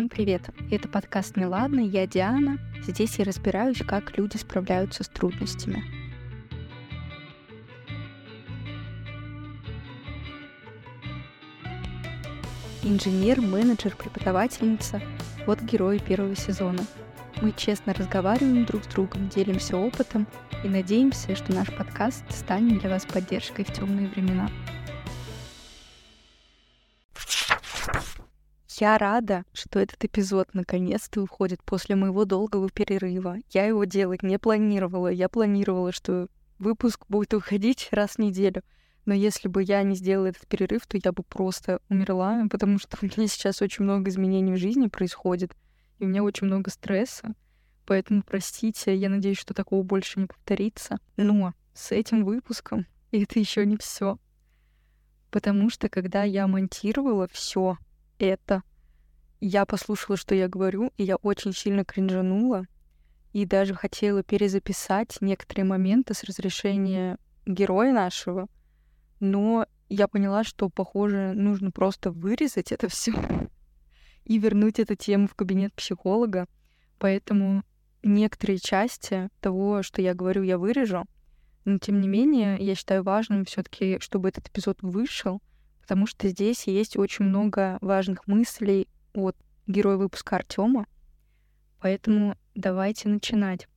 Всем привет! Это подкаст «Неладно», я Диана. Здесь я разбираюсь, как люди справляются с трудностями. Инженер, менеджер, преподавательница — вот герои первого сезона. Мы честно разговариваем друг с другом, делимся опытом и надеемся, что наш подкаст станет для вас поддержкой в темные времена. Я рада, что этот эпизод наконец-то выходит после моего долгого перерыва. Я его делать не планировала. Я планировала, что выпуск будет выходить раз в неделю. Но если бы я не сделала этот перерыв, то я бы просто умерла, потому что у меня сейчас очень много изменений в жизни происходит, и у меня очень много стресса. Поэтому простите, я надеюсь, что такого больше не повторится. Но с этим выпуском это еще не все. Потому что когда я монтировала все это, я послушала, что я говорю, и я очень сильно кринжанула, и даже хотела перезаписать некоторые моменты с разрешения героя нашего, но я поняла, что, похоже, нужно просто вырезать это все и вернуть эту тему в кабинет психолога. Поэтому некоторые части того, что я говорю, я вырежу. Но тем не менее, я считаю важным все-таки, чтобы этот эпизод вышел, потому что здесь есть очень много важных мыслей от героя выпуска Артема. Поэтому давайте начинать.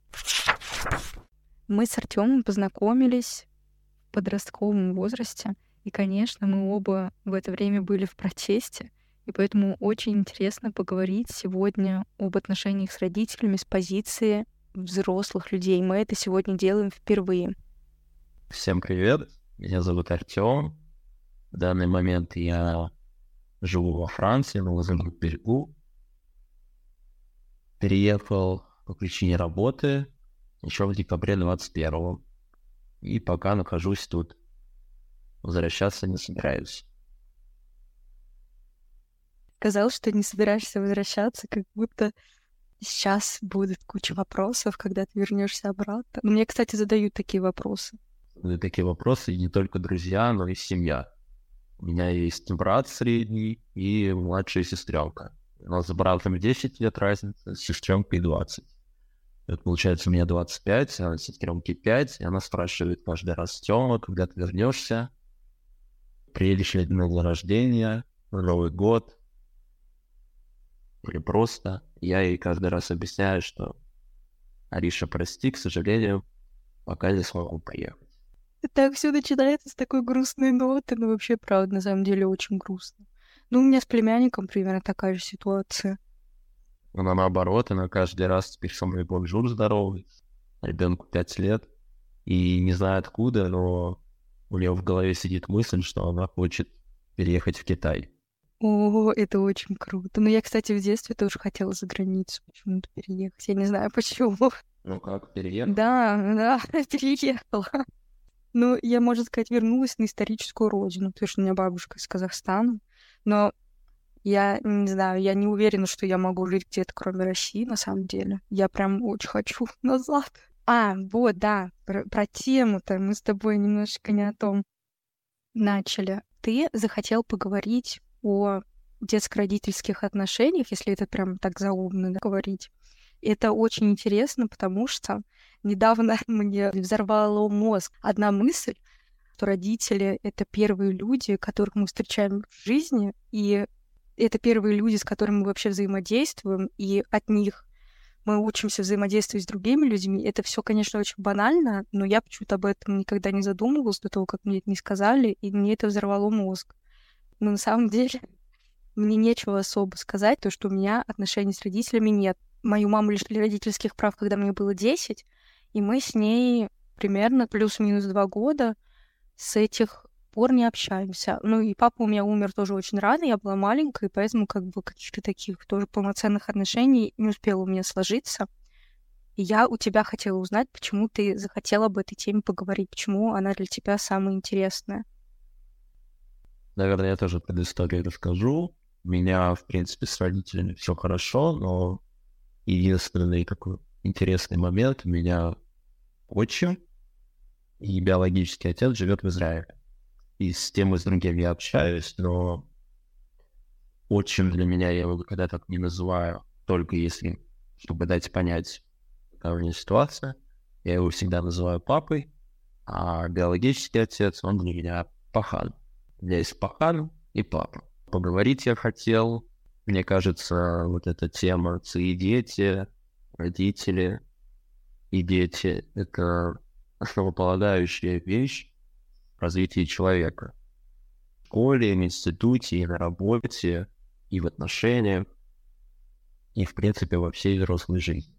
Мы с Артемом познакомились в подростковом возрасте, и, конечно, мы оба в это время были в протесте, и поэтому очень интересно поговорить сегодня об отношениях с родителями с позиции взрослых людей. Мы это сегодня делаем впервые. Всем привет, меня зовут Артем. В данный момент я живу во Франции, на Лазурном берегу. Переехал по причине работы еще в декабре 21 И пока нахожусь тут. Возвращаться не собираюсь. Сказал, что не собираешься возвращаться, как будто сейчас будет куча вопросов, когда ты вернешься обратно. Но мне, кстати, задают такие вопросы. Такие вопросы и не только друзья, но и семья. У меня есть брат средний и младшая сестренка. У нас с братом 10 лет разница, с сестренкой 20. Это получается, у меня 25, а сестренке 5, и она спрашивает каждый раз, Тёма, когда ты вернешься? Приедешь ли на день рождения, на Новый год? Или просто? Я ей каждый раз объясняю, что Ариша, прости, к сожалению, пока не смогу поехать. Так все начинается с такой грустной ноты, но вообще, правда, на самом деле очень грустно. Ну, у меня с племянником примерно такая же ситуация. Она наоборот, она каждый раз теперь со мной бонжур здоровается. Ребенку пять лет. И не знаю откуда, но у нее в голове сидит мысль, что она хочет переехать в Китай. О, это очень круто. Но я, кстати, в детстве тоже хотела за границу почему-то переехать. Я не знаю почему. Ну как, переехала? Да, да, переехала. Ну, я, можно сказать, вернулась на историческую родину, потому что у меня бабушка из Казахстана. Но я не знаю, я не уверена, что я могу жить где-то, кроме России, на самом деле. Я прям очень хочу назад. А, вот, да, про, про тему-то мы с тобой немножечко не о том начали. Ты захотел поговорить о детско-родительских отношениях, если это прям так заумно да, говорить. Это очень интересно, потому что недавно мне взорвало мозг одна мысль, что родители — это первые люди, которых мы встречаем в жизни, и это первые люди, с которыми мы вообще взаимодействуем, и от них мы учимся взаимодействовать с другими людьми. Это все, конечно, очень банально, но я почему-то об этом никогда не задумывалась до того, как мне это не сказали, и мне это взорвало мозг. Но на самом деле мне нечего особо сказать, то, что у меня отношений с родителями нет. Мою маму лишили родительских прав, когда мне было 10, и мы с ней примерно плюс-минус два года с этих пор не общаемся. Ну и папа у меня умер тоже очень рано, я была маленькая, и поэтому как бы каких-то таких тоже полноценных отношений не успела у меня сложиться. И я у тебя хотела узнать, почему ты захотела об этой теме поговорить, почему она для тебя самая интересная. Наверное, я тоже предысторию расскажу. У меня, в принципе, с родителями все хорошо, но единственный такой интересный момент у меня отчим и биологический отец живет в Израиле. И с тем и с другим я общаюсь, но отчим для меня, я его когда так не называю, только если, чтобы дать понять, какая у меня ситуация. Я его всегда называю папой, а биологический отец, он для меня пахан. У меня есть пахан и папа. Поговорить я хотел. Мне кажется, вот эта тема отцы и дети, родители и дети — это основополагающая вещь в развитии человека. В школе, в институте, и на работе, и в отношениях, и, в принципе, во всей взрослой жизни.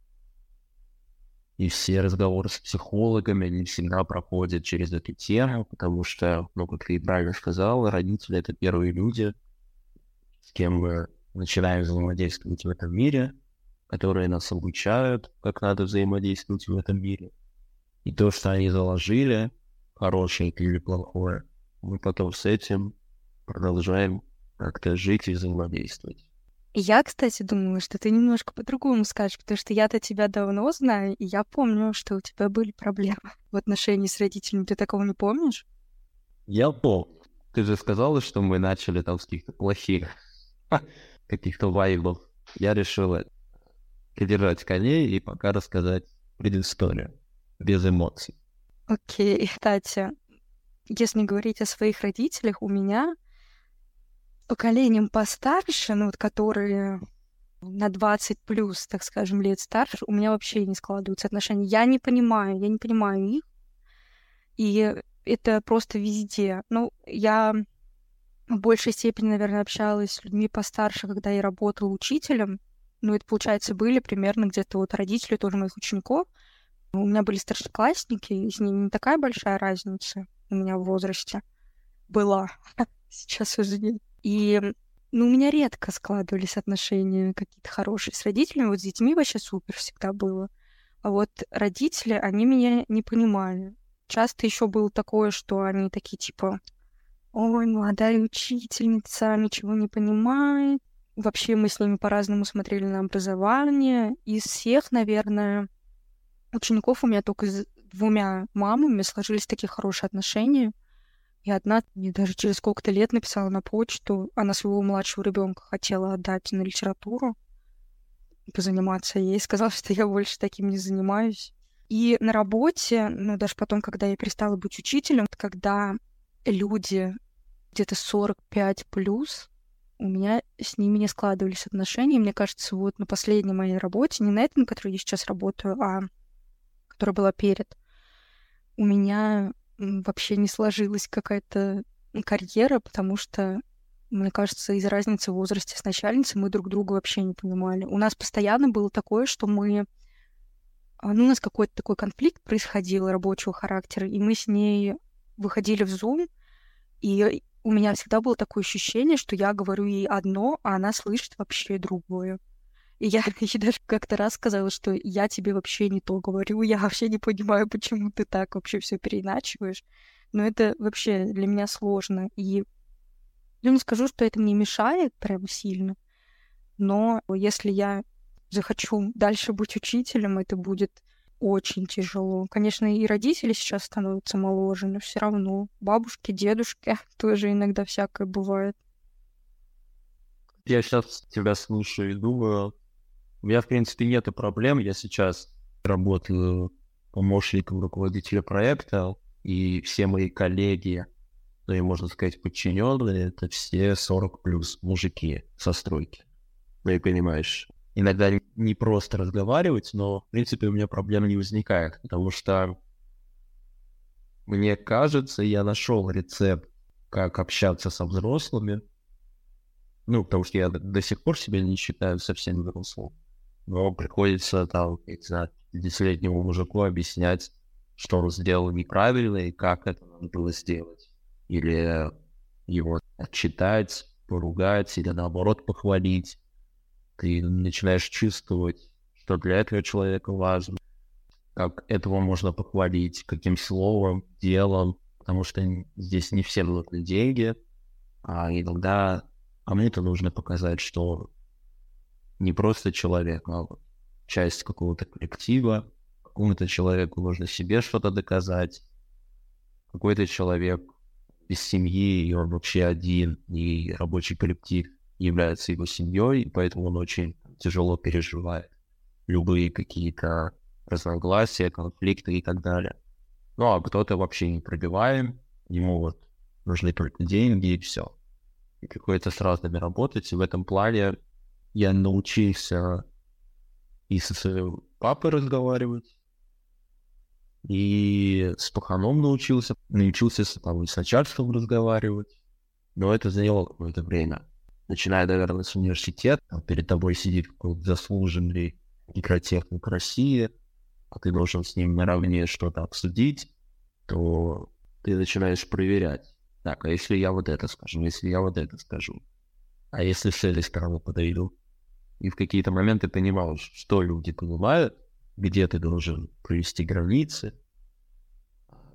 И все разговоры с психологами, они всегда проходят через эту тему, потому что, ну, как ты правильно сказал, родители — это первые люди, с кем мы начинаем взаимодействовать в этом мире, которые нас обучают, как надо взаимодействовать в этом мире. И то, что они заложили, хорошее или плохое, мы потом с этим продолжаем как-то жить и взаимодействовать. Я, кстати, думала, что ты немножко по-другому скажешь, потому что я-то тебя давно знаю, и я помню, что у тебя были проблемы в отношении с родителями. Ты такого не помнишь? Я помню. Ты же сказала, что мы начали там с каких-то плохих, каких-то вайбов. Я решил придержать коней и пока рассказать предысторию, без эмоций. Окей, кстати, если говорить о своих родителях, у меня поколением постарше, ну вот которые на 20 плюс, так скажем, лет старше, у меня вообще не складываются отношения. Я не понимаю, я не понимаю их. И это просто везде. Ну, я в большей степени, наверное, общалась с людьми постарше, когда я работала учителем. Ну, это, получается, были примерно где-то вот родители тоже моих учеников. У меня были старшеклассники, и с ними не такая большая разница у меня в возрасте была. Сейчас уже нет. И ну, у меня редко складывались отношения какие-то хорошие с родителями. Вот с детьми вообще супер всегда было. А вот родители, они меня не понимали. Часто еще было такое, что они такие типа, ой, молодая учительница, ничего не понимает. Вообще мы с ними по-разному смотрели на образование. Из всех, наверное, учеников у меня только с двумя мамами сложились такие хорошие отношения. И одна мне даже через сколько-то лет написала на почту, она своего младшего ребенка хотела отдать на литературу, позаниматься ей, сказала, что я больше таким не занимаюсь. И на работе, ну, даже потом, когда я перестала быть учителем, когда люди где-то 45 плюс, у меня с ними не складывались отношения. Мне кажется, вот на последней моей работе, не на этом, на которой я сейчас работаю, а которая была перед, у меня вообще не сложилась какая-то карьера, потому что, мне кажется, из-за разницы в возрасте с начальницей мы друг друга вообще не понимали. У нас постоянно было такое, что мы... А, ну, у нас какой-то такой конфликт происходил рабочего характера, и мы с ней выходили в Zoom, и у меня всегда было такое ощущение, что я говорю ей одно, а она слышит вообще другое. И я ей даже как-то раз сказала, что я тебе вообще не то говорю, я вообще не понимаю, почему ты так вообще все переиначиваешь. Но это вообще для меня сложно. И я не скажу, что это мне мешает прям сильно, но если я захочу дальше быть учителем, это будет очень тяжело. Конечно, и родители сейчас становятся моложе, но все равно бабушки, дедушки тоже иногда всякое бывает. Я сейчас тебя слушаю и думаю, у меня, в принципе, нет проблем. Я сейчас работаю помощником руководителя проекта, и все мои коллеги, ну и, можно сказать, подчиненные, это все 40 плюс мужики со стройки. Ну и понимаешь, иногда не просто разговаривать, но, в принципе, у меня проблем не возникает, потому что мне кажется, я нашел рецепт, как общаться со взрослыми. Ну, потому что я до сих пор себя не считаю совсем взрослым но приходится там, не знаю, 50-летнему мужику объяснять, что он сделал неправильно и как это надо было сделать. Или его отчитать, поругать, или наоборот похвалить. Ты начинаешь чувствовать, что для этого человека важно, как этого можно похвалить, каким словом, делом, потому что здесь не всем нужны деньги, а иногда кому-то нужно показать, что не просто человек, а часть какого-то коллектива. Какому-то человеку нужно себе что-то доказать. Какой-то человек без семьи, и он вообще один, и рабочий коллектив является его семьей, и поэтому он очень тяжело переживает любые какие-то разногласия, конфликты и так далее. Ну, а кто-то вообще не пробиваем, ему вот нужны только деньги и все. И какое-то с разными работать. И в этом плане я научился и со своим папой разговаривать, и с паханом научился, научился там, с начальством разговаривать. Но это заняло какое-то время. Начиная, наверное, с университета, перед тобой сидит какой-то заслуженный микротехник России, а ты должен с ним наравне что-то обсудить, то ты начинаешь проверять. Так, а если я вот это скажу, если я вот это скажу, а если с этой стороны подойду? И в какие-то моменты понимаешь, что люди понимают, где ты должен провести границы,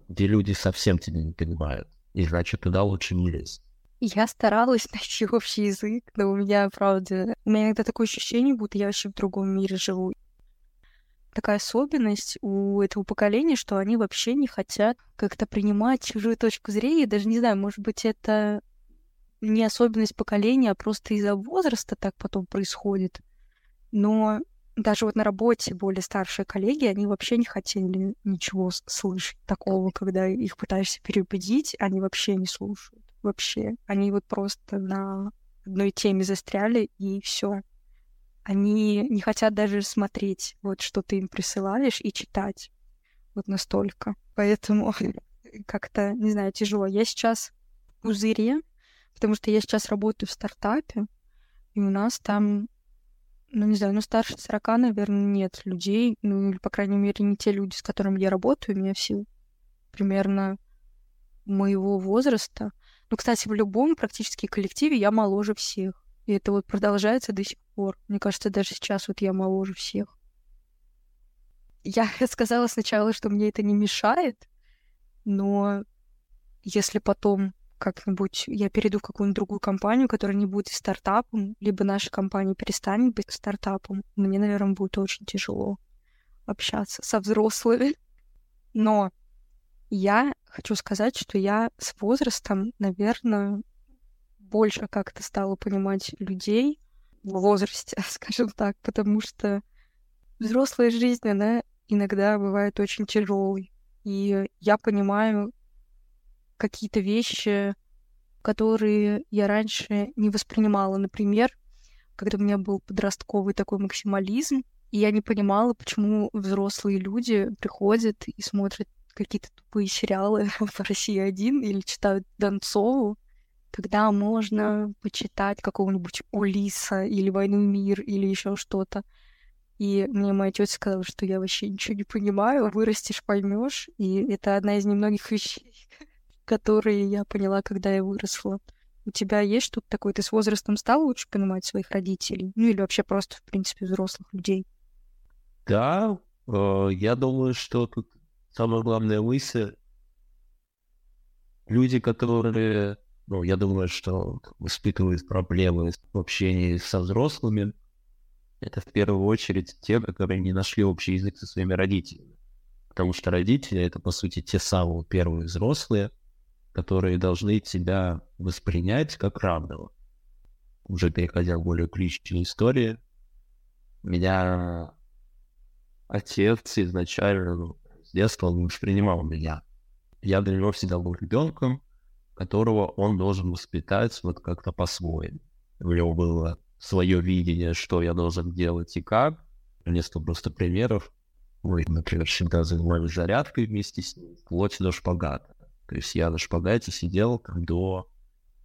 где люди совсем тебя не понимают, и значит, туда лучше не лезть. Я старалась найти общий язык, но у меня, правда, у меня иногда такое ощущение, будто я вообще в другом мире живу. Такая особенность у этого поколения, что они вообще не хотят как-то принимать чужую точку зрения. Даже не знаю, может быть, это не особенность поколения, а просто из-за возраста так потом происходит. Но даже вот на работе более старшие коллеги, они вообще не хотели ничего слышать такого, когда их пытаешься переубедить, они вообще не слушают. Вообще. Они вот просто на одной теме застряли, и все. Они не хотят даже смотреть, вот что ты им присылаешь, и читать. Вот настолько. Поэтому как-то, не знаю, тяжело. Я сейчас в пузыре, потому что я сейчас работаю в стартапе, и у нас там ну, не знаю, ну, старше 40, наверное, нет людей, ну, или, по крайней мере, не те люди, с которыми я работаю, у меня все примерно моего возраста. Ну, кстати, в любом практически коллективе я моложе всех. И это вот продолжается до сих пор. Мне кажется, даже сейчас вот я моложе всех. Я сказала сначала, что мне это не мешает, но если потом как-нибудь я перейду в какую-нибудь другую компанию, которая не будет стартапом, либо наша компания перестанет быть стартапом, мне, наверное, будет очень тяжело общаться со взрослыми. Но я хочу сказать, что я с возрастом, наверное, больше как-то стала понимать людей в возрасте, скажем так, потому что взрослая жизнь, она иногда бывает очень тяжелой. И я понимаю, какие-то вещи, которые я раньше не воспринимала. Например, когда у меня был подростковый такой максимализм, и я не понимала, почему взрослые люди приходят и смотрят какие-то тупые сериалы в России один или читают Донцову, когда можно почитать какого-нибудь Улиса или Войну и мир или еще что-то. И мне моя тетя сказала, что я вообще ничего не понимаю, вырастешь, поймешь. И это одна из немногих вещей, которые я поняла, когда я выросла. У тебя есть что-то такое? Ты с возрастом стал лучше понимать своих родителей? Ну или вообще просто, в принципе, взрослых людей? Да, э, я думаю, что тут самое главное мысль. Люди, которые, ну, я думаю, что испытывают проблемы в общении со взрослыми, это в первую очередь те, которые не нашли общий язык со своими родителями. Потому что родители — это, по сути, те самые первые взрослые, которые должны тебя воспринять как равного. Уже переходя к более личной истории, меня отец изначально ну, с детства он воспринимал меня. Я для него всегда был ребенком, которого он должен воспитать вот как-то по-своему. У него было свое видение, что я должен делать и как. Несколько просто примеров. Мы, например, всегда занимались зарядкой вместе с ним, вплоть до шпагата. То есть я на шпагате сидел до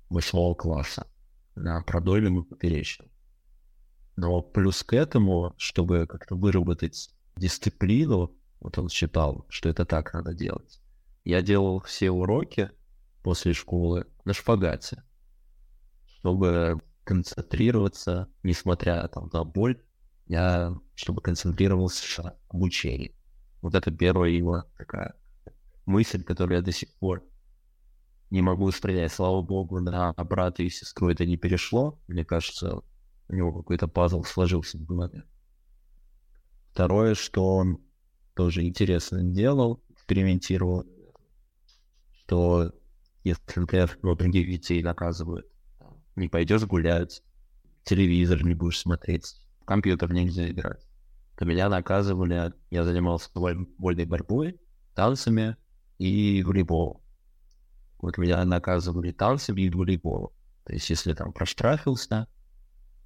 восьмого класса на продольном и поперечном. Но плюс к этому, чтобы как-то выработать дисциплину, вот он считал, что это так надо делать. Я делал все уроки после школы на шпагате, чтобы концентрироваться, несмотря там, на боль, я чтобы концентрировался на обучении. Вот это первая его такая мысль, которую я до сих пор не могу воспринять. Слава богу, на брата и сестру это не перешло. Мне кажется, у него какой-то пазл сложился в голове. Второе, что он тоже интересно делал, экспериментировал, что если, например, других детей наказывают, не пойдешь гулять, телевизор не будешь смотреть, компьютер нельзя играть. То меня наказывали, я занимался вольной борьбой, танцами и волейболом. Вот меня наказывали танцами и волейболом. То есть, если там проштрафился,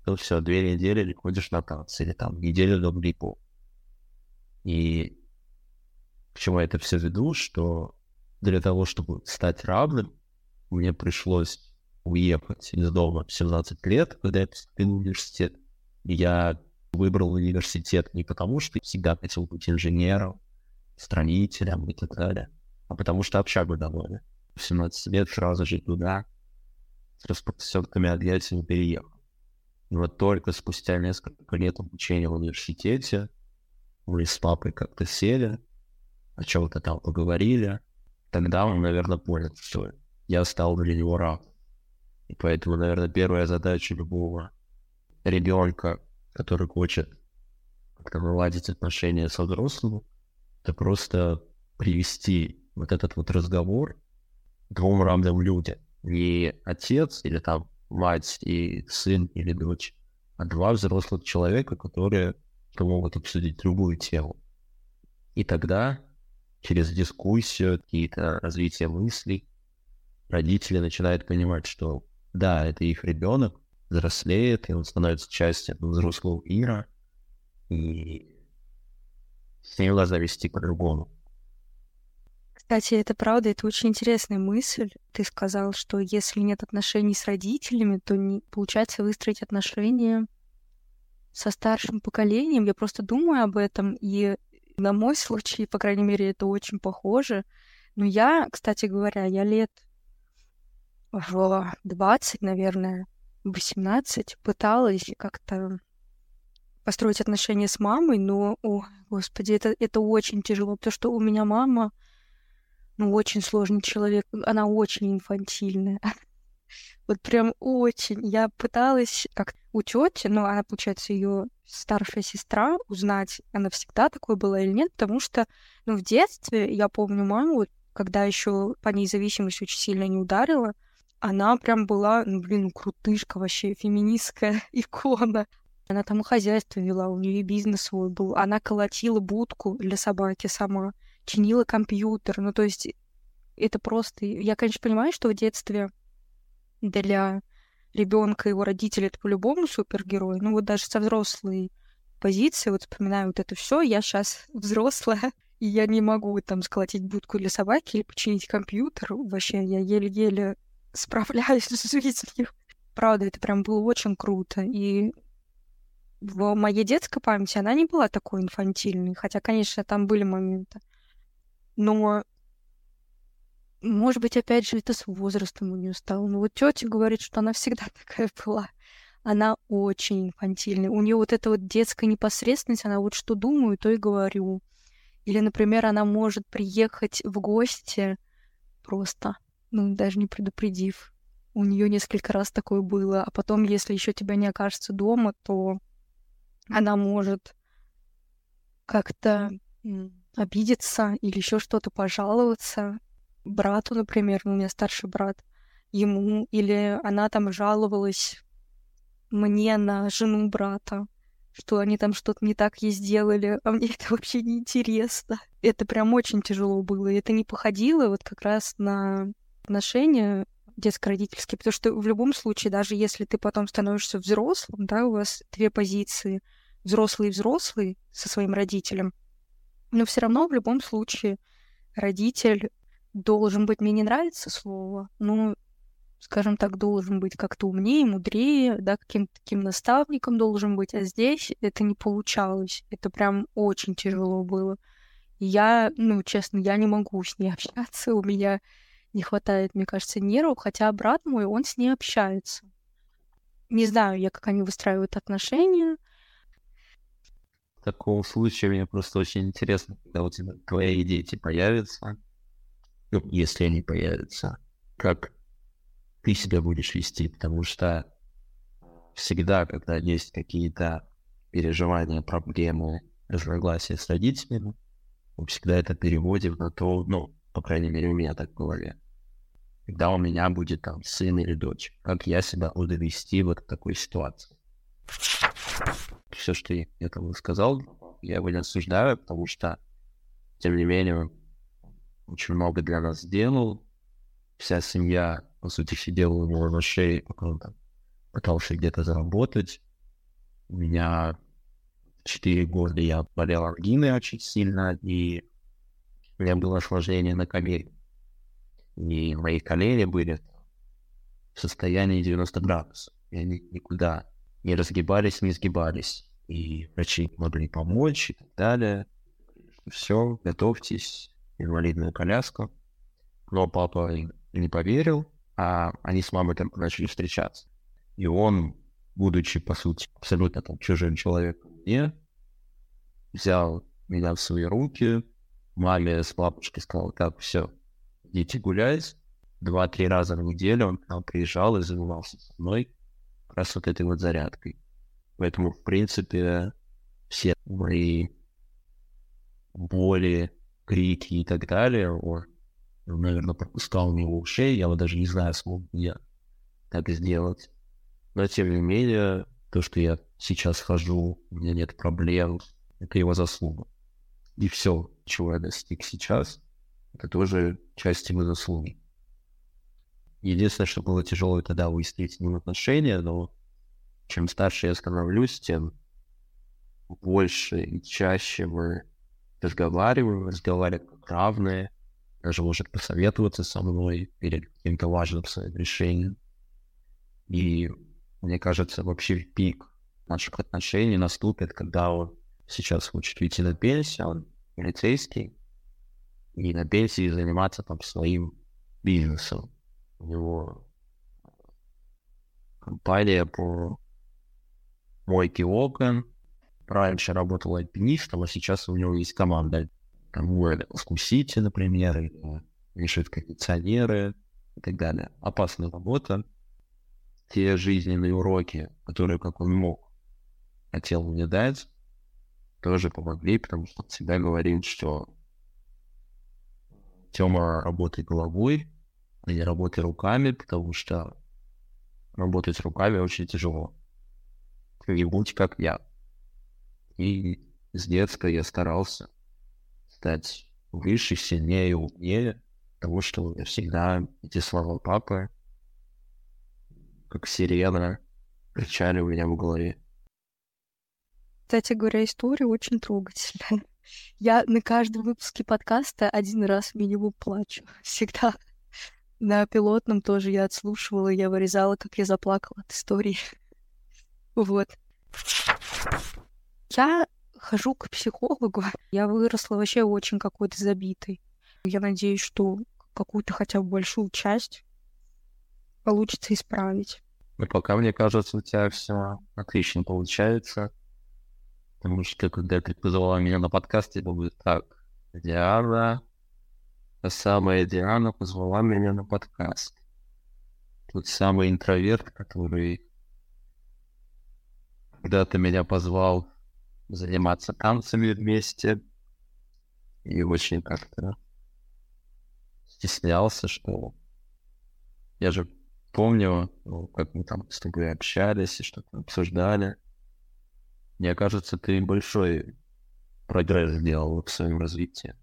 то все, две недели не ходишь на танцы, или там неделю на волейбол. И к чему я это все веду, что для того, чтобы стать равным, мне пришлось уехать из дома в 17 лет, когда я поступил в университет. Я выбрал университет не потому, что всегда хотел быть инженером, строителем и так далее, а потому что общагу давали. В 17 лет сразу же туда с распространенными объятиями переехал. И вот только спустя несколько лет обучения в университете мы с папой как-то сели, о чем-то там поговорили, тогда он, наверное, понял, что я стал для него раб. И поэтому, наверное, первая задача любого ребенка, который хочет как-то наладить отношения со взрослым, это просто привести вот этот вот разговор к двум равным людям. Не отец или там мать и сын или дочь, а два взрослых человека, которые могут обсудить любую тему. И тогда через дискуссию, какие-то развитие мыслей, родители начинают понимать, что да, это их ребенок, взрослеет, и он становится частью взрослого мира, и с ним надо вести по-другому. Кстати, это правда, это очень интересная мысль. Ты сказал, что если нет отношений с родителями, то не получается выстроить отношения со старшим поколением. Я просто думаю об этом, и на мой случай, по крайней мере, это очень похоже. Но я, кстати говоря, я лет в 20, наверное, 18 пыталась как-то построить отношения с мамой, но, о, господи, это, это очень тяжело, потому что у меня мама, ну, очень сложный человек, она очень инфантильная. Вот прям очень. Я пыталась, как у тети, но она, получается, ее старшая сестра, узнать, она всегда такой была или нет, потому что, ну, в детстве я помню маму, когда еще по ней зависимость очень сильно не ударила, она прям была, ну, блин, крутышка вообще, феминистская икона. Она там хозяйство вела, у нее бизнес свой был. Она колотила будку для собаки сама, чинила компьютер. Ну, то есть это просто... Я, конечно, понимаю, что в детстве для ребенка его родители это по-любому супергерой. Ну, вот даже со взрослой позиции, вот вспоминаю вот это все, я сейчас взрослая, и я не могу там сколотить будку для собаки или починить компьютер. Вообще, я еле-еле справляюсь с жизнью. Правда, это прям было очень круто. И в моей детской памяти она не была такой инфантильной, хотя, конечно, там были моменты. Но, может быть, опять же, это с возрастом у нее стало. Но вот тетя говорит, что она всегда такая была. Она очень инфантильная. У нее вот эта вот детская непосредственность, она вот что думаю, то и говорю. Или, например, она может приехать в гости просто ну, даже не предупредив. У нее несколько раз такое было. А потом, если еще тебя не окажется дома, то она может как-то обидеться или еще что-то пожаловаться брату, например, ну, у меня старший брат, ему, или она там жаловалась мне на жену брата, что они там что-то не так ей сделали, а мне это вообще не интересно. Это прям очень тяжело было. И это не походило вот как раз на отношения детско-родительские, потому что в любом случае, даже если ты потом становишься взрослым, да, у вас две позиции, взрослый и взрослый со своим родителем, но все равно в любом случае родитель должен быть, мне не нравится слово, но, скажем так, должен быть как-то умнее, мудрее, да, каким-то таким наставником должен быть, а здесь это не получалось, это прям очень тяжело было. я, ну, честно, я не могу с ней общаться, у меня не хватает, мне кажется, нервов, хотя брат мой, он с ней общается. Не знаю я, как они выстраивают отношения. В таком случае мне просто очень интересно, когда у тебя твои дети появятся, ну, если они появятся, как ты себя будешь вести, потому что всегда, когда есть какие-то переживания, проблемы, разногласия с родителями, мы всегда это переводим на то, ну, по крайней мере, у меня так голове. Когда у меня будет там сын или дочь, как я себя буду вести вот в такой ситуации. Все, что я, там сказал, я его не осуждаю, потому что, тем не менее, очень много для нас сделал. Вся семья, по сути, сидела у него на шее, пока он там пытался где-то заработать. У меня четыре года я болел ангиной очень сильно, и у меня было осложнение на колене. И мои колени были в состоянии 90 градусов. И они никуда не разгибались, не сгибались. И врачи могли помочь и так далее. Все, готовьтесь, инвалидную коляску. Но папа не поверил, а они с мамой только начали встречаться. И он, будучи, по сути, абсолютно там чужим человеком мне, взял меня в свои руки, маме с бабушкой сказал, так, все, идите гулять. Два-три раза в неделю он к нам приезжал и занимался со мной как раз вот этой вот зарядкой. Поэтому, в принципе, все мои боли, крики и так далее, он, наверное, пропускал мимо ушей. Я вот даже не знаю, смог бы я так сделать. Но, тем не менее, то, что я сейчас хожу, у меня нет проблем, это его заслуга. И все, чего я достиг сейчас, это тоже часть его заслуги. Единственное, что было тяжело, тогда выяснить с ним отношения, но чем старше я становлюсь, тем больше и чаще мы разговариваем, разговариваем как равные, даже может посоветоваться со мной перед каким-то важным своим решением. И мне кажется, вообще пик наших отношений наступит, когда он сейчас хочет уйти на пенсию, он полицейский, и на пенсии заниматься там своим бизнесом. У него компания по мойке окон. Раньше работал альпинистом, а сейчас у него есть команда. Там искусите, например, или решит кондиционеры и так далее. Опасная работа. Те жизненные уроки, которые, как он мог, хотел мне дать, тоже помогли, потому что он всегда говорит, что Тёма работает головой, а не работай руками, потому что работать руками очень тяжело. Не будь как я. И с детства я старался стать выше, сильнее, умнее, потому что я всегда эти слова папы, как сирена, кричали у меня в голове. Кстати говоря, история очень трогательная. Я на каждом выпуске подкаста один раз минимум плачу. Всегда. На пилотном тоже я отслушивала, я вырезала, как я заплакала от истории. Вот. Я хожу к психологу. Я выросла вообще очень какой-то забитой. Я надеюсь, что какую-то хотя бы большую часть получится исправить. Но пока, мне кажется, у тебя все отлично получается. Потому что когда ты позвала меня на подкаст, я думаю, так, Диана, та самая Диана позвала меня на подкаст. Тот самый интроверт, который когда-то меня позвал заниматься танцами вместе и очень как-то стеснялся, что я же помню, ну, как мы там с тобой общались и что-то обсуждали. Мне кажется, ты большой прогресс сделал в своем развитии.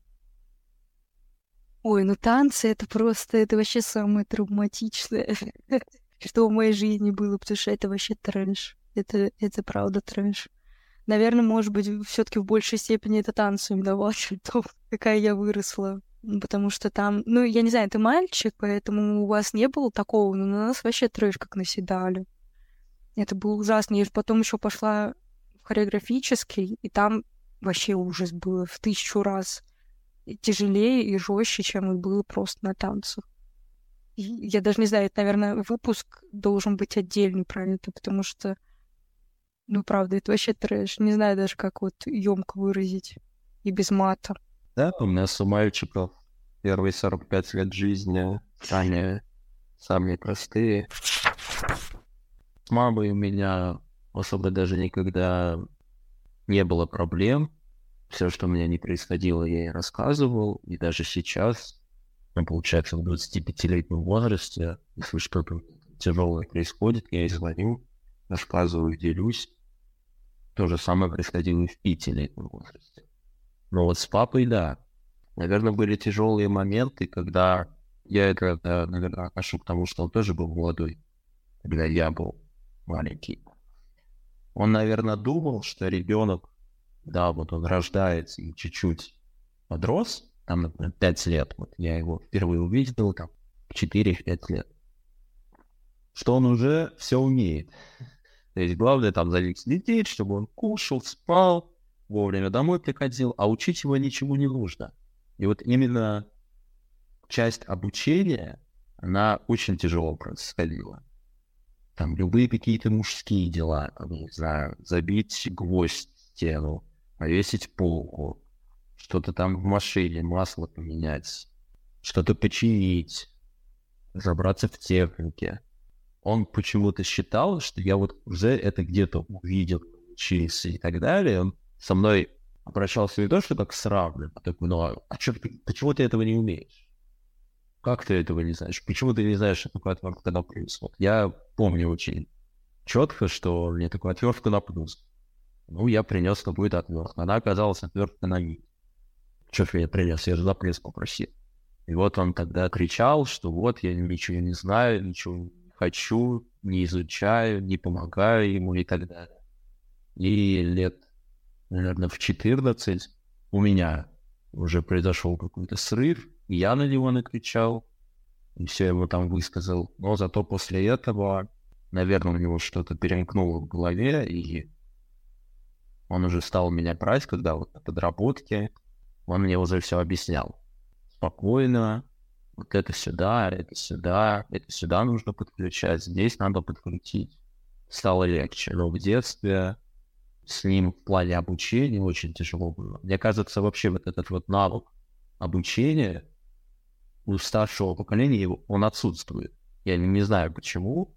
Ой, ну танцы это просто, это вообще самое травматичное, что в моей жизни было, потому что это вообще трэш. Это, это правда трэш. Наверное, может быть, все таки в большей степени это танцы виноват, то, какая я выросла. Потому что там, ну, я не знаю, ты мальчик, поэтому у вас не было такого, но на нас вообще трэш как наседали. Это было ужасно. Я потом еще пошла хореографический, и там вообще ужас было в тысячу раз тяжелее и жестче, чем и было просто на танцах. И я даже не знаю, это, наверное, выпуск должен быть отдельный это, потому что, ну, правда, это вообще трэш. Не знаю даже, как вот емко выразить и без мата. Да, у меня с мальчиков первые 45 лет жизни, они самые простые. С мамой у меня особо даже никогда не было проблем. Все, что у меня не происходило, я ей рассказывал. И даже сейчас, ну, получается, в 25-летнем возрасте, если что-то тяжелое происходит, я ей звоню, рассказываю, делюсь. То же самое происходило и в пятилетнем возрасте. Но вот с папой, да. Наверное, были тяжелые моменты, когда я это, наверное, отношу к тому, что он тоже был молодой, когда я был маленький. Он, наверное, думал, что ребенок, да, вот он рождается и чуть-чуть подрос, там, например, 5 лет, вот я его впервые увидел, там, 4-5 лет, что он уже все умеет. То есть главное там за ним следить, чтобы он кушал, спал, вовремя домой приходил, а учить его ничего не нужно. И вот именно часть обучения, она очень тяжело происходила. Там любые какие-то мужские дела, там, не знаю, забить гвоздь в стену, повесить полку, что-то там в машине, масло поменять, что-то починить, разобраться в технике. Он почему-то считал, что я вот уже это где-то увидел, учился и так далее. Он со мной обращался не то, что как с равным, а такой, ну, а, а чё, почему ты этого не умеешь? Как ты этого не знаешь? Почему ты не знаешь, что такое отвертка на плюс? Вот я помню очень четко, что мне такое отвертка на плюс. Ну, я принес какую-то отвертку. Она оказалась отвертка на нить. Что ж я принес? Я же за плюс попросил. И вот он тогда кричал, что вот я ничего не знаю, ничего хочу, не изучаю, не помогаю ему и так далее. И лет наверное, в 14 у меня уже произошел какой-то срыв, я на него накричал, и все ему там высказал. Но зато после этого, наверное, у него что-то перемкнуло в голове, и он уже стал меня брать, когда вот на подработке, он мне уже все объяснял. Спокойно, вот это сюда, это сюда, это сюда нужно подключать, здесь надо подключить. Стало легче. Но в детстве с ним в плане обучения очень тяжело было. Мне кажется, вообще вот этот вот навык обучения у старшего поколения он отсутствует. Я не знаю почему.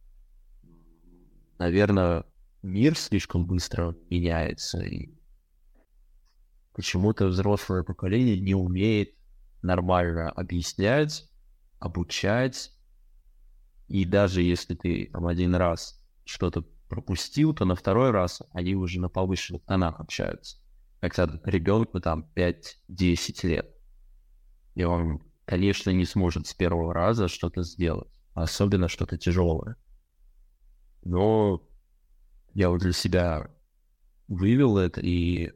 Наверное, мир слишком быстро меняется, и почему-то взрослое поколение не умеет нормально объяснять, обучать. И даже если ты там один раз что-то пропустил, то на второй раз они уже на повышенных тонах общаются. Когда ребенку там 5-10 лет. И он, конечно, не сможет с первого раза что-то сделать, особенно что-то тяжелое. Но я вот для себя вывел это и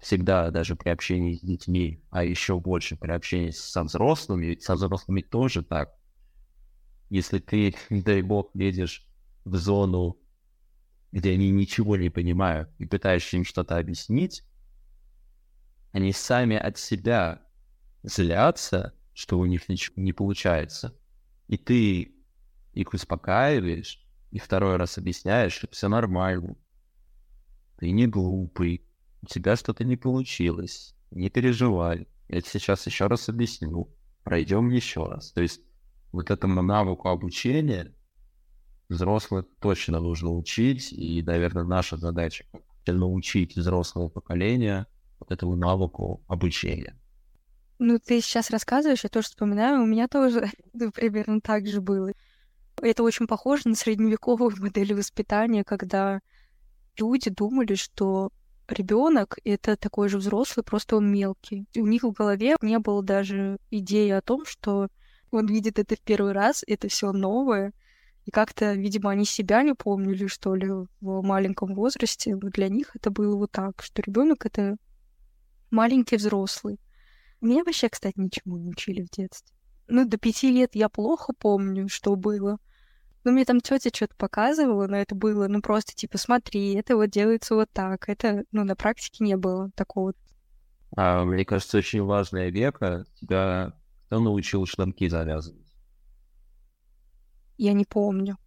всегда даже при общении с детьми, а еще больше при общении со взрослыми, ведь со взрослыми тоже так. Если ты, дай бог, едешь в зону, где они ничего не понимают, и пытаешься им что-то объяснить, они сами от себя злятся, что у них ничего не получается. И ты их успокаиваешь, и второй раз объясняешь, что все нормально. Ты не глупый, у тебя что-то не получилось, не переживай. Я сейчас еще раз объясню, пройдем еще раз. То есть вот этому навыку обучения взрослых точно нужно учить, и, наверное, наша задача научить взрослого поколения вот этому навыку обучения. Ну, ты сейчас рассказываешь, я тоже вспоминаю, у меня тоже ну, примерно так же было. Это очень похоже на средневековую модель воспитания, когда люди думали, что ребенок это такой же взрослый, просто он мелкий. У них в голове не было даже идеи о том, что он видит это в первый раз, это все новое, и как-то, видимо, они себя не помнили, что ли, в маленьком возрасте. Но для них это было вот так, что ребенок это маленький взрослый. Меня вообще, кстати, ничему не учили в детстве. Ну, до пяти лет я плохо помню, что было. Ну, мне там тетя что-то показывала, но это было, ну, просто типа, смотри, это вот делается вот так. Это, ну, на практике не было такого. А, мне кажется, очень важная века. Тебя кто научил штанки завязывать? Я не помню.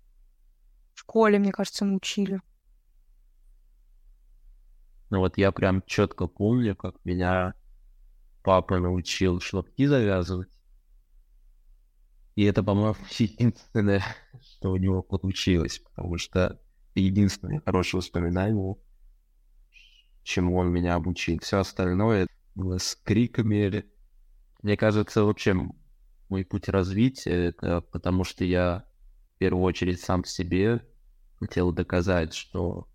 В школе, мне кажется, научили. Ну вот я прям четко помню, как меня папа научил шнурки завязывать. И это, по-моему, единственное, что у него получилось, потому что единственное хорошее воспоминание, чему он меня обучил. Все остальное было с криками. Мне кажется, вообще мой путь развития, это потому что я первую очередь сам себе хотел доказать, что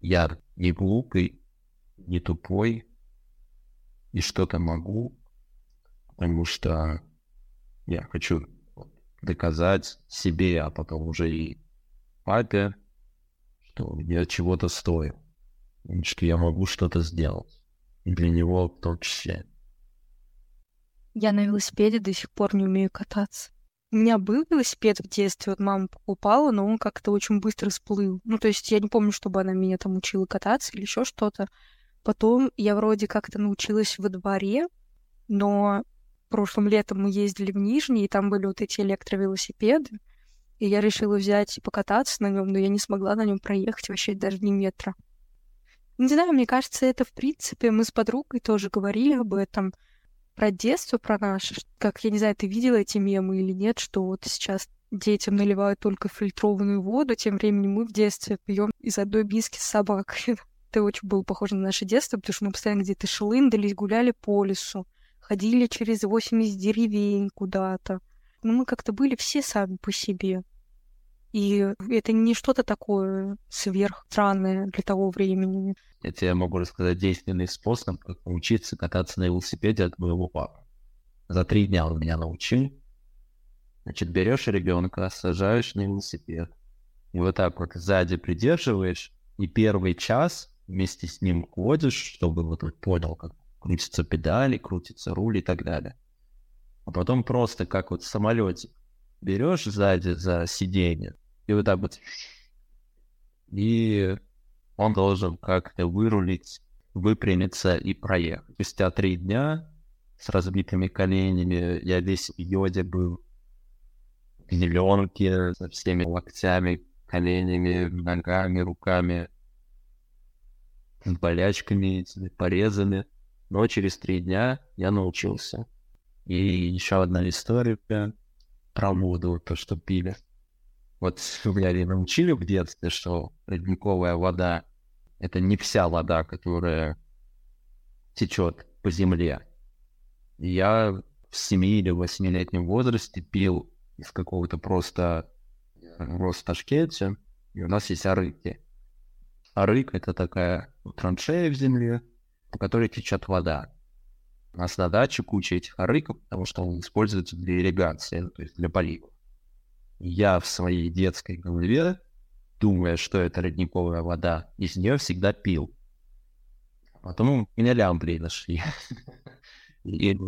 я не глупый, не тупой, и что-то могу, потому что я хочу доказать себе, а потом уже и папе, что я чего-то стою, что я могу что-то сделать. И для него в том числе. Я на велосипеде до сих пор не умею кататься. У меня был велосипед в детстве, вот мама покупала, но он как-то очень быстро сплыл. Ну, то есть я не помню, чтобы она меня там учила кататься или еще что-то. Потом я вроде как-то научилась во дворе, но прошлым летом мы ездили в Нижний, и там были вот эти электровелосипеды. И я решила взять и покататься на нем, но я не смогла на нем проехать вообще даже ни метра. Не знаю, мне кажется, это в принципе, мы с подругой тоже говорили об этом, про детство, про наше, как, я не знаю, ты видела эти мемы или нет, что вот сейчас детям наливают только фильтрованную воду, тем временем мы в детстве пьем из одной биски с собакой. Это очень было похоже на наше детство, потому что мы постоянно где-то шлындались, гуляли по лесу, ходили через 80 деревень куда-то. Но мы как-то были все сами по себе. И это не что-то такое сверхстранное для того времени. Я тебе могу рассказать действенный способ, как научиться кататься на велосипеде от моего папы. За три дня он меня научил. Значит, берешь ребенка, сажаешь на велосипед. И вот так вот сзади придерживаешь, и первый час вместе с ним ходишь, чтобы вот он понял, как крутятся педали, крутится руль и так далее. А потом просто как вот в самолете берешь сзади за сиденье и вот так вот и он должен как-то вырулить, выпрямиться и проехать. Спустя три дня с разбитыми коленями я весь в йоде был, в со всеми локтями, коленями, ногами, руками, с болячками, порезами. Но через три дня я научился. И еще одна история про воду, то, что пили. Вот меня научили в детстве, что родниковая вода — это не вся вода, которая течет по земле. Я в 7 или 8-летнем возрасте пил из какого-то просто Росташкете, и у нас есть арыки. Арык — это такая траншея в земле, по которой течет вода. У нас на даче куча этих арыков, потому что он используется для ирригации, ну, то есть для полива я в своей детской голове, думая, что это родниковая вода, из нее всегда пил. Потом меня лямбли нашли. И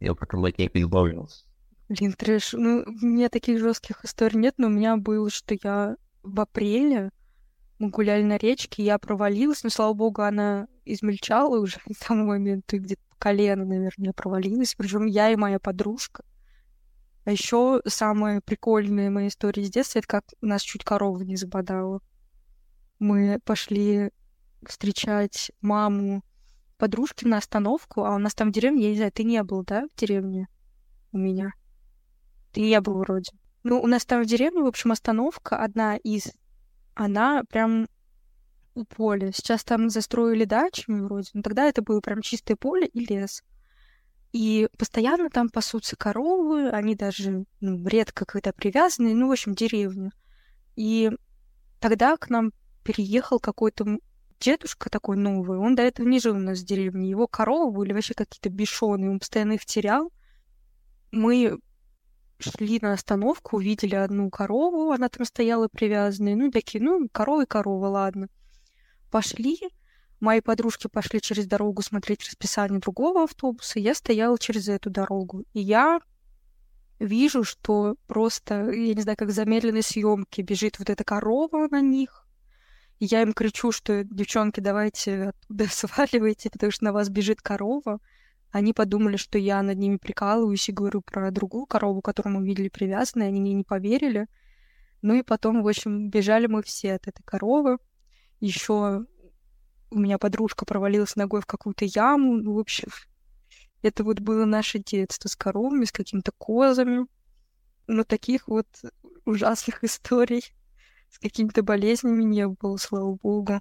я потом от них избавился. Блин, трэш. Ну, у меня таких жестких историй нет, но у меня было, что я в апреле мы гуляли на речке, я провалилась, но, слава богу, она измельчала уже к тому моменту, где-то колено, наверное, провалилась. Причем я и моя подружка. А еще самая прикольная моя история из детства, это как нас чуть корова не забодала. Мы пошли встречать маму подружки на остановку, а у нас там в деревне, я не знаю, ты не был, да, в деревне у меня? Ты не был вроде. Ну, у нас там в деревне, в общем, остановка одна из... Она прям у поля. Сейчас там застроили дачами вроде, но тогда это было прям чистое поле и лес. И постоянно там пасутся коровы, они даже ну, редко когда привязаны, ну, в общем, деревня. И тогда к нам переехал какой-то дедушка такой новый, он до этого не жил у нас в деревне. Его коровы были вообще какие-то бешеные, он постоянно их терял. Мы шли на остановку, увидели одну корову, она там стояла привязанная. Ну, такие, ну, корова и корова, ладно. Пошли, Мои подружки пошли через дорогу смотреть расписание другого автобуса, я стояла через эту дорогу. И я вижу, что просто, я не знаю, как в замедленной съемке бежит вот эта корова на них. Я им кричу, что, девчонки, давайте оттуда сваливайте, потому что на вас бежит корова. Они подумали, что я над ними прикалываюсь и говорю про другую корову, которую мы видели привязанной, они мне не поверили. Ну и потом, в общем, бежали мы все от этой коровы. Еще у меня подружка провалилась ногой в какую-то яму. Ну, в общем, это вот было наше детство с коровами, с какими-то козами. Но таких вот ужасных историй с какими-то болезнями не было, слава богу.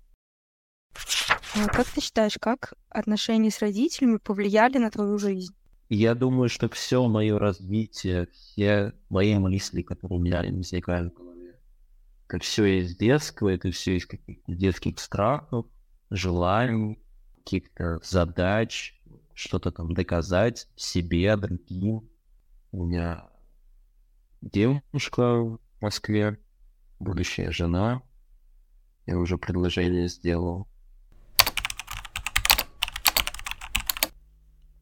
А как ты считаешь, как отношения с родителями повлияли на твою жизнь? Я думаю, что все мое развитие, все мои мысли, которые у меня возникают в голове, это все из детского, это все из каких-то детских страхов, желаний, каких-то задач, что-то там доказать себе, другим. У меня девушка в Москве, будущая жена. Я уже предложение сделал.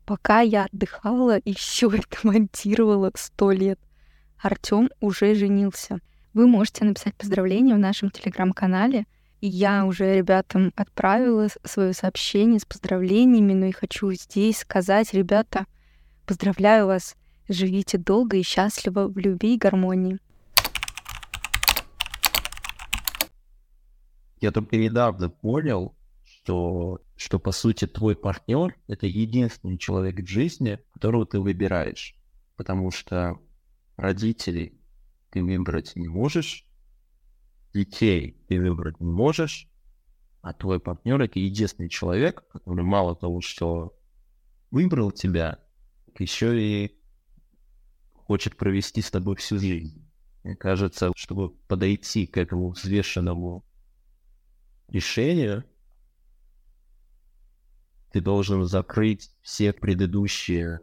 Пока я отдыхала и все это монтировала сто лет, Артем уже женился. Вы можете написать поздравления в нашем телеграм-канале. И я уже ребятам отправила свое сообщение с поздравлениями, но и хочу здесь сказать, ребята, поздравляю вас, живите долго и счастливо в любви и гармонии. Я только недавно понял, что, что по сути твой партнер это единственный человек в жизни, которого ты выбираешь. Потому что родителей ты выбрать не можешь, детей ты выбрать не можешь, а твой партнер это единственный человек, который мало того, что выбрал тебя, еще и хочет провести с тобой всю жизнь. Мне кажется, чтобы подойти к этому взвешенному решению, ты должен закрыть все предыдущие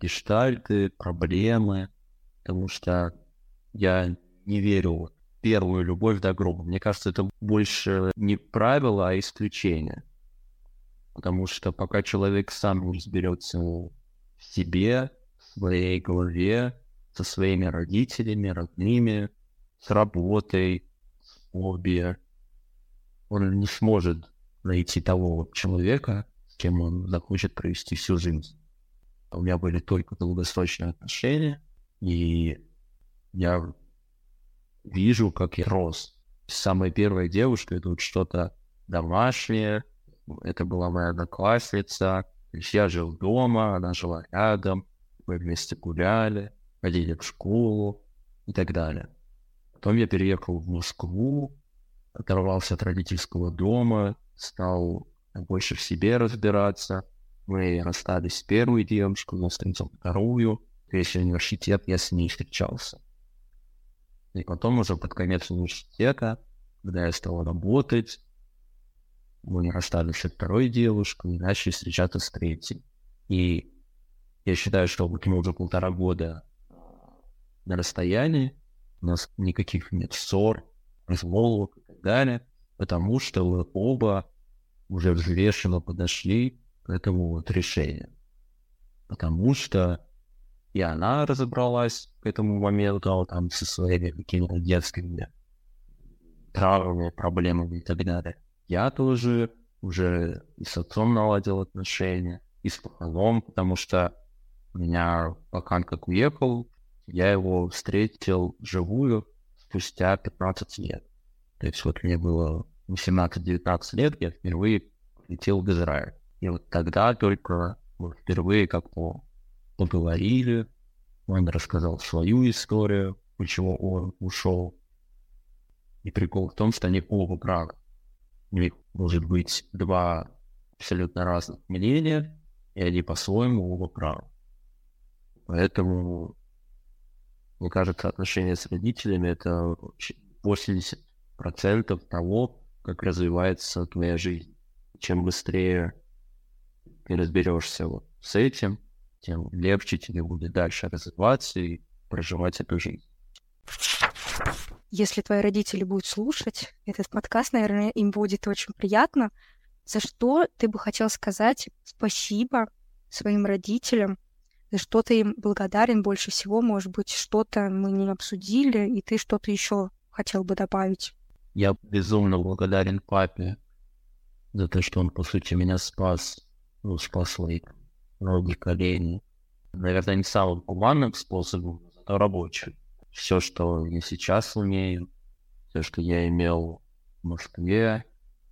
гештальты, проблемы, потому что я не верю в первую любовь до гроба. Мне кажется, это больше не правило, а исключение. Потому что пока человек сам не разберется в себе, в своей голове, со своими родителями, родными, с работой, с хобби, он не сможет найти того человека, с кем он захочет провести всю жизнь. У меня были только долгосрочные отношения, и я вижу, как я рос. Самая первая девушка — это вот что-то домашнее, это была моя одноклассница, то есть я жил дома, она жила рядом, мы вместе гуляли, ходили в школу и так далее. Потом я переехал в Москву, оторвался от родительского дома, стал больше в себе разбираться. Мы расстались с первой девушкой, у нас встретил вторую. Весь университет я с ней встречался. И потом уже под конец университета, когда я стал работать, мы расстались с второй девушкой и начали встречаться с третьей. И я считаю, что вот мы уже полтора года на расстоянии, у нас никаких нет ссор, размолвок и так далее, потому что мы оба уже взвешенно подошли к этому вот решению. Потому что и она разобралась к этому моменту там со своими какими-то детскими травмами, проблемами и так далее. Я тоже уже и с отцом наладил отношения, и с паханом, потому что у меня Пакан как уехал, я его встретил живую спустя 15 лет. То есть вот мне было 18-19 лет, я впервые летел в Израиль. И вот тогда только вот, впервые как-то поговорили, он рассказал свою историю, почему он ушел. И прикол в том, что они оба правы. У них может быть два абсолютно разных мнения, и они по-своему оба правы. Поэтому, мне кажется, отношения с родителями — это 80% того, как развивается твоя жизнь. Чем быстрее ты разберешься вот с этим, тем легче тебе будет дальше развиваться и проживать эту жизнь. Если твои родители будут слушать этот подкаст, наверное, им будет очень приятно. За что ты бы хотел сказать спасибо своим родителям? За что ты им благодарен больше всего? Может быть, что-то мы не обсудили, и ты что-то еще хотел бы добавить? Я безумно благодарен папе за то, что он, по сути, меня спас, ну, спас свои ноги, колени. Наверное, не самым гуманным способом, но рабочим. Все, что я сейчас умею, все, что я имел в Москве,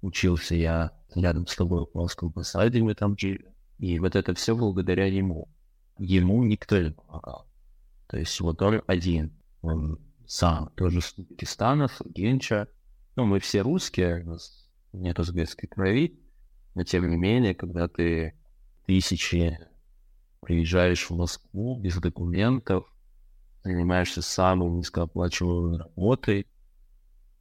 учился я рядом с тобой в Московском посаде, мы там жили. И вот это все благодаря ему. Ему никто не помогал. То есть вот он один. Он сам тоже с Узбекистана, с Генча. Ну, мы все русские, у нас нет узбекской крови, но тем не менее, когда ты тысячи приезжаешь в Москву без документов, занимаешься самой низкооплачиваемой работой,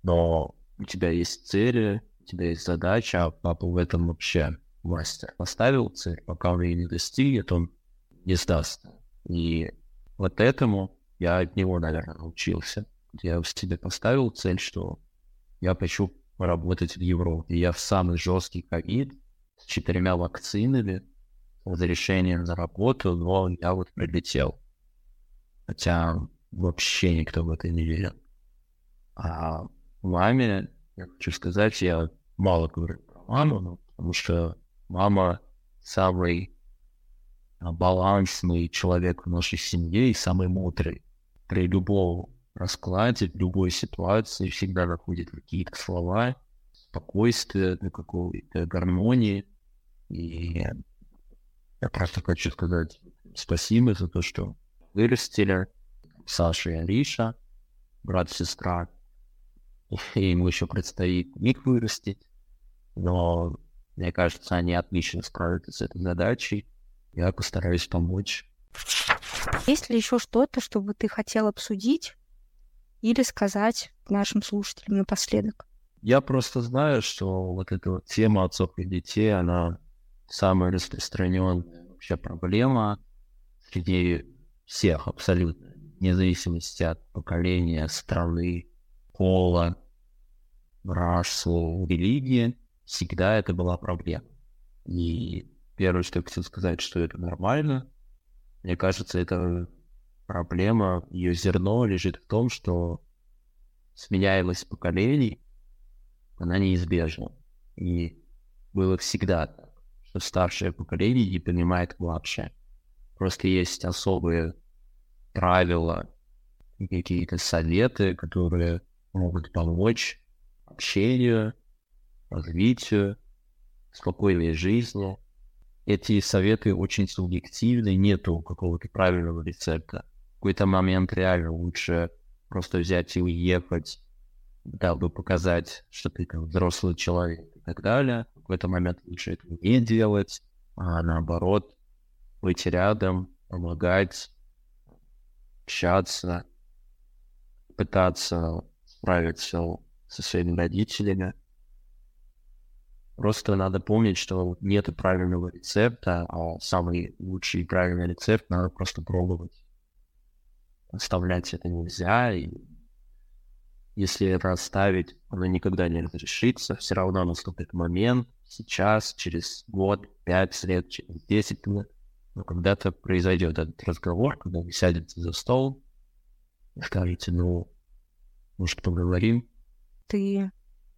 но у тебя есть цели, у тебя есть задача, а папа в этом вообще мастер. Поставил цель, пока он ее не достигнет, он не сдастся. И вот этому я от него, наверное, научился. Я себе поставил цель, что я хочу работать в Европе. Я в самый жесткий ковид с четырьмя вакцинами, разрешением на работу, но я вот прилетел. Хотя вообще никто в это не верил. А маме, я хочу сказать, я мало говорю про маму, ну, потому что мама самый а, балансный человек в нашей семье и самый мудрый. При любом раскладе, в любой ситуации всегда находит какие-то слова, спокойствие, для какой-то гармонии. И я просто хочу сказать спасибо за то, что вырастили Саша и Алиша, брат и сестра. И ему еще предстоит их вырастить. Но мне кажется, они отлично справятся с этой задачей. Я постараюсь помочь. Есть ли еще что-то, что бы ты хотел обсудить или сказать нашим слушателям напоследок? Я просто знаю, что вот эта вот тема отцов и детей, она самая распространенная вообще проблема среди всех абсолютно, вне зависимости от поколения, страны, пола, расы, религии, всегда это была проблема. И первое, что я хотел сказать, что это нормально, мне кажется, это проблема, ее зерно лежит в том, что сменяемость поколений, она неизбежна. И было всегда так, что старшее поколение не понимает младшее. Просто есть особые правила какие-то советы, которые могут помочь общению, развитию, спокойной жизни. Эти советы очень субъективны, нету какого-то правильного рецепта какой-то момент реально лучше просто взять и уехать, дабы показать, что ты там взрослый человек и так далее. В какой-то момент лучше этого не делать, а наоборот, быть рядом, помогать, общаться, пытаться справиться со своими родителями. Просто надо помнить, что нет правильного рецепта, а самый лучший и правильный рецепт надо просто пробовать оставлять это нельзя, и если это оставить, оно никогда не разрешится, все равно наступит момент, сейчас, через год, пять лет, через десять лет, но когда-то произойдет этот разговор, когда вы сядете за стол скажете, ну, может, поговорим? Ты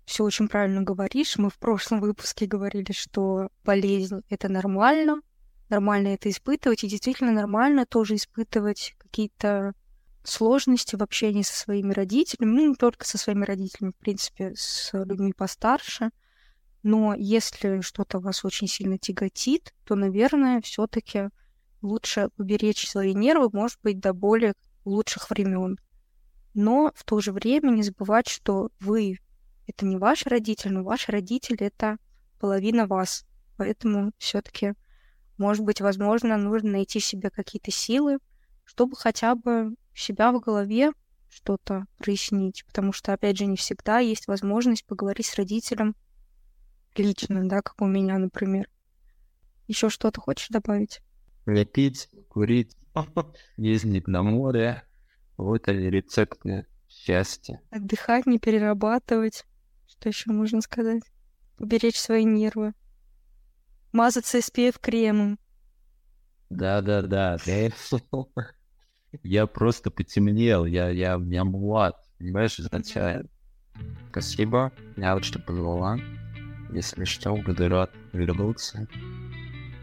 все очень правильно говоришь. Мы в прошлом выпуске говорили, что болезнь — это нормально, нормально это испытывать, и действительно нормально тоже испытывать какие-то сложности в общении со своими родителями, ну, не только со своими родителями, в принципе, с людьми постарше. Но если что-то вас очень сильно тяготит, то, наверное, все таки лучше уберечь свои нервы, может быть, до более лучших времен. Но в то же время не забывать, что вы — это не ваш родитель, но ваш родитель — это половина вас. Поэтому все таки может быть, возможно, нужно найти себе какие-то силы, чтобы хотя бы себя в голове что-то прояснить, потому что, опять же, не всегда есть возможность поговорить с родителем лично, да, как у меня, например. Еще что-то хочешь добавить? Не пить, курить, ездить на море. Вот они рецепты счастья. Отдыхать, не перерабатывать. Что еще можно сказать? Уберечь свои нервы. Мазаться SPF кремом. Да-да-да. Я просто потемнел, я, я, я млад, понимаешь, изначально. Спасибо, я вот что позвала. Если что, буду рад вернуться.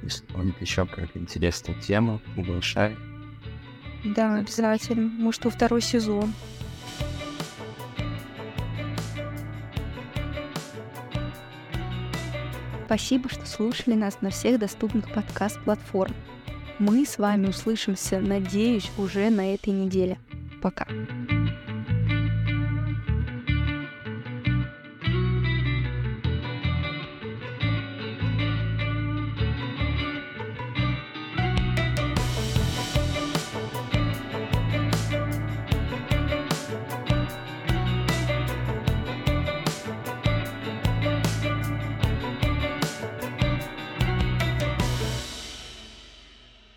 Если будет еще какая-то интересная тема, приглашай. Да, обязательно. Может, во второй сезон. Спасибо, что слушали нас на всех доступных подкаст-платформах. Мы с вами услышимся, надеюсь, уже на этой неделе. Пока.